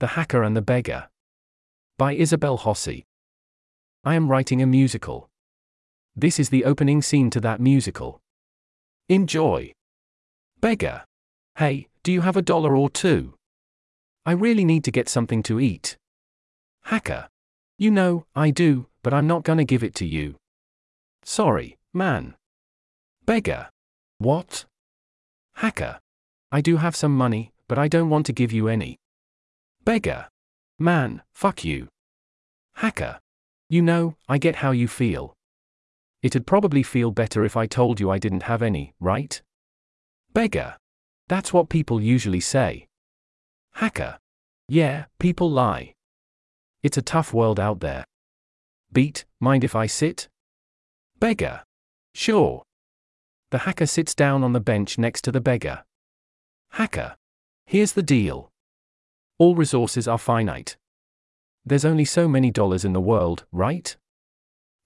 The Hacker and the Beggar. By Isabel Hasse. I am writing a musical. This is the opening scene to that musical. Enjoy. Beggar. Hey, do you have a dollar or two? I really need to get something to eat. Hacker. You know, I do, but I'm not gonna give it to you. Sorry, man. Beggar. What? Hacker. I do have some money, but I don't want to give you any. Beggar. Man, fuck you. Hacker. You know, I get how you feel. It'd probably feel better if I told you I didn't have any, right? Beggar. That's what people usually say. Hacker. Yeah, people lie. It's a tough world out there. Beat, mind if I sit? Beggar. Sure. The hacker sits down on the bench next to the beggar. Hacker. Here's the deal. All resources are finite. There's only so many dollars in the world, right?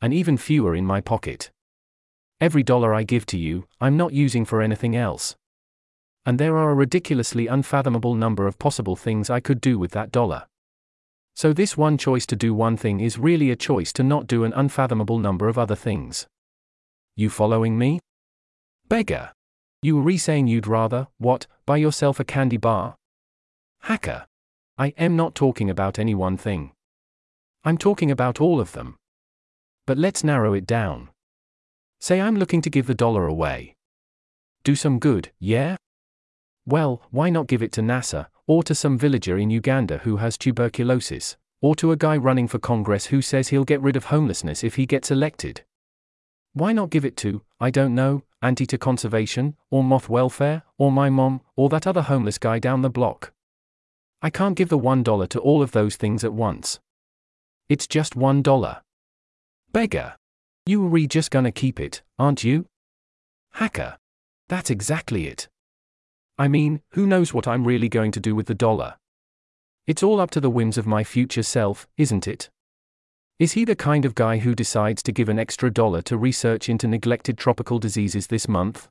And even fewer in my pocket. Every dollar I give to you, I'm not using for anything else. And there are a ridiculously unfathomable number of possible things I could do with that dollar. So, this one choice to do one thing is really a choice to not do an unfathomable number of other things. You following me? Beggar. You were re saying you'd rather, what, buy yourself a candy bar? Hacker. I am not talking about any one thing. I'm talking about all of them. But let's narrow it down. Say I'm looking to give the dollar away. Do some good, yeah? Well, why not give it to NASA, or to some villager in Uganda who has tuberculosis, or to a guy running for Congress who says he'll get rid of homelessness if he gets elected? Why not give it to, I don't know, Anti to Conservation, or Moth Welfare, or my mom, or that other homeless guy down the block? I can't give the $1 to all of those things at once. It's just $1. Beggar. You are just gonna keep it, aren't you? Hacker. That's exactly it. I mean, who knows what I'm really going to do with the dollar? It's all up to the whims of my future self, isn't it? Is he the kind of guy who decides to give an extra dollar to research into neglected tropical diseases this month?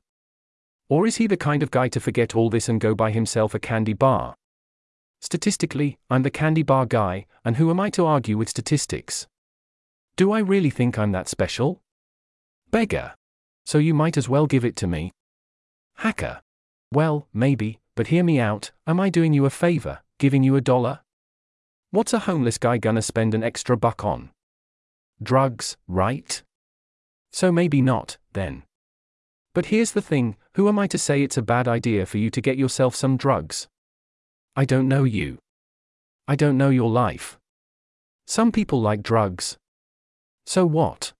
Or is he the kind of guy to forget all this and go buy himself a candy bar? Statistically, I'm the candy bar guy, and who am I to argue with statistics? Do I really think I'm that special? Beggar. So you might as well give it to me. Hacker. Well, maybe, but hear me out am I doing you a favor, giving you a dollar? What's a homeless guy gonna spend an extra buck on? Drugs, right? So maybe not, then. But here's the thing who am I to say it's a bad idea for you to get yourself some drugs? I don't know you. I don't know your life. Some people like drugs, so what?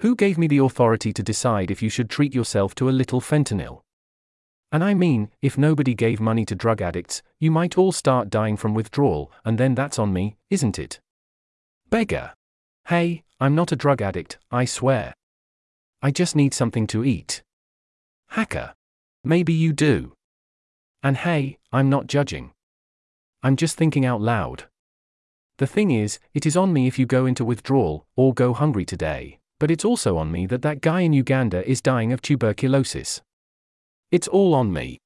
Who gave me the authority to decide if you should treat yourself to a little fentanyl? And I mean, if nobody gave money to drug addicts, you might all start dying from withdrawal, and then that's on me, isn't it? Beggar. Hey, I'm not a drug addict, I swear. I just need something to eat. Hacker. Maybe you do. And hey, I'm not judging. I'm just thinking out loud. The thing is, it is on me if you go into withdrawal, or go hungry today, but it's also on me that that guy in Uganda is dying of tuberculosis. It's all on me.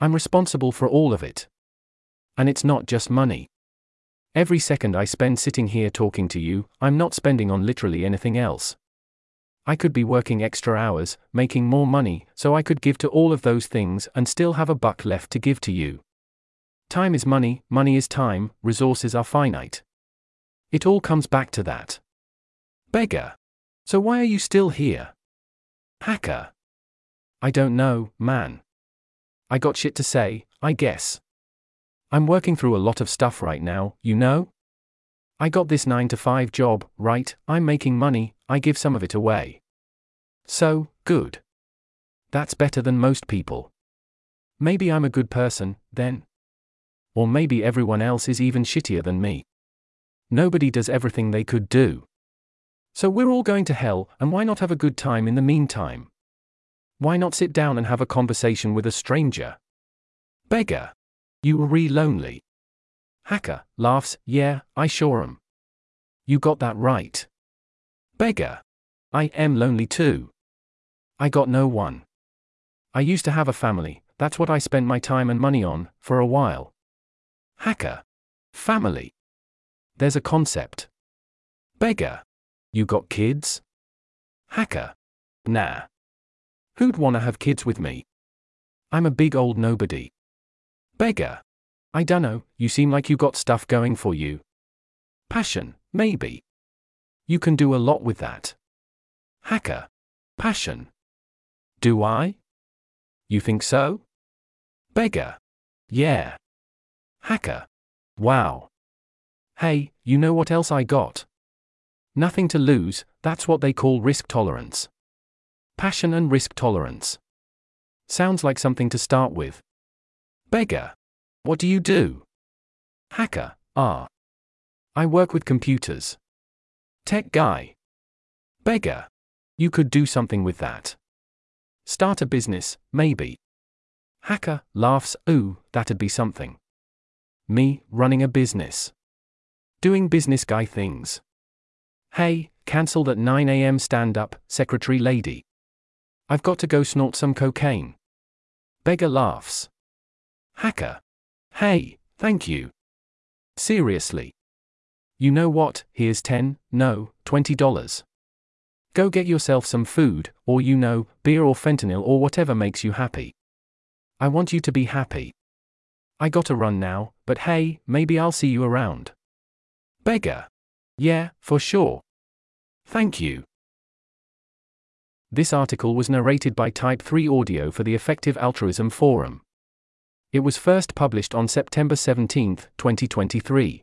I'm responsible for all of it. And it's not just money. Every second I spend sitting here talking to you, I'm not spending on literally anything else. I could be working extra hours, making more money, so I could give to all of those things and still have a buck left to give to you. Time is money, money is time, resources are finite. It all comes back to that. Beggar. So why are you still here? Hacker. I don't know, man. I got shit to say, I guess. I'm working through a lot of stuff right now, you know? I got this 9 to 5 job, right? I'm making money, I give some of it away. So, good. That's better than most people. Maybe I'm a good person, then. Or maybe everyone else is even shittier than me. Nobody does everything they could do. So we're all going to hell, and why not have a good time in the meantime? Why not sit down and have a conversation with a stranger? Beggar. You are re lonely. Hacker laughs, yeah, I sure am. You got that right. Beggar. I am lonely too. I got no one. I used to have a family, that's what I spent my time and money on, for a while. Hacker. Family. There's a concept. Beggar. You got kids? Hacker. Nah. Who'd wanna have kids with me? I'm a big old nobody. Beggar. I dunno, you seem like you got stuff going for you. Passion, maybe. You can do a lot with that. Hacker. Passion. Do I? You think so? Beggar. Yeah. Hacker. Wow. Hey, you know what else I got? Nothing to lose, that's what they call risk tolerance. Passion and risk tolerance. Sounds like something to start with. Beggar. What do you do? Hacker. Ah. I work with computers. Tech guy. Beggar. You could do something with that. Start a business, maybe. Hacker laughs, ooh, that'd be something. Me, running a business. Doing business guy things. Hey, cancelled at 9 am stand up, secretary lady. I've got to go snort some cocaine. Beggar laughs. Hacker. Hey, thank you. Seriously. You know what, here's 10, no, $20. Go get yourself some food, or you know, beer or fentanyl or whatever makes you happy. I want you to be happy. I gotta run now, but hey, maybe I'll see you around. Beggar. Yeah, for sure. Thank you. This article was narrated by Type 3 Audio for the Effective Altruism Forum. It was first published on September 17, 2023.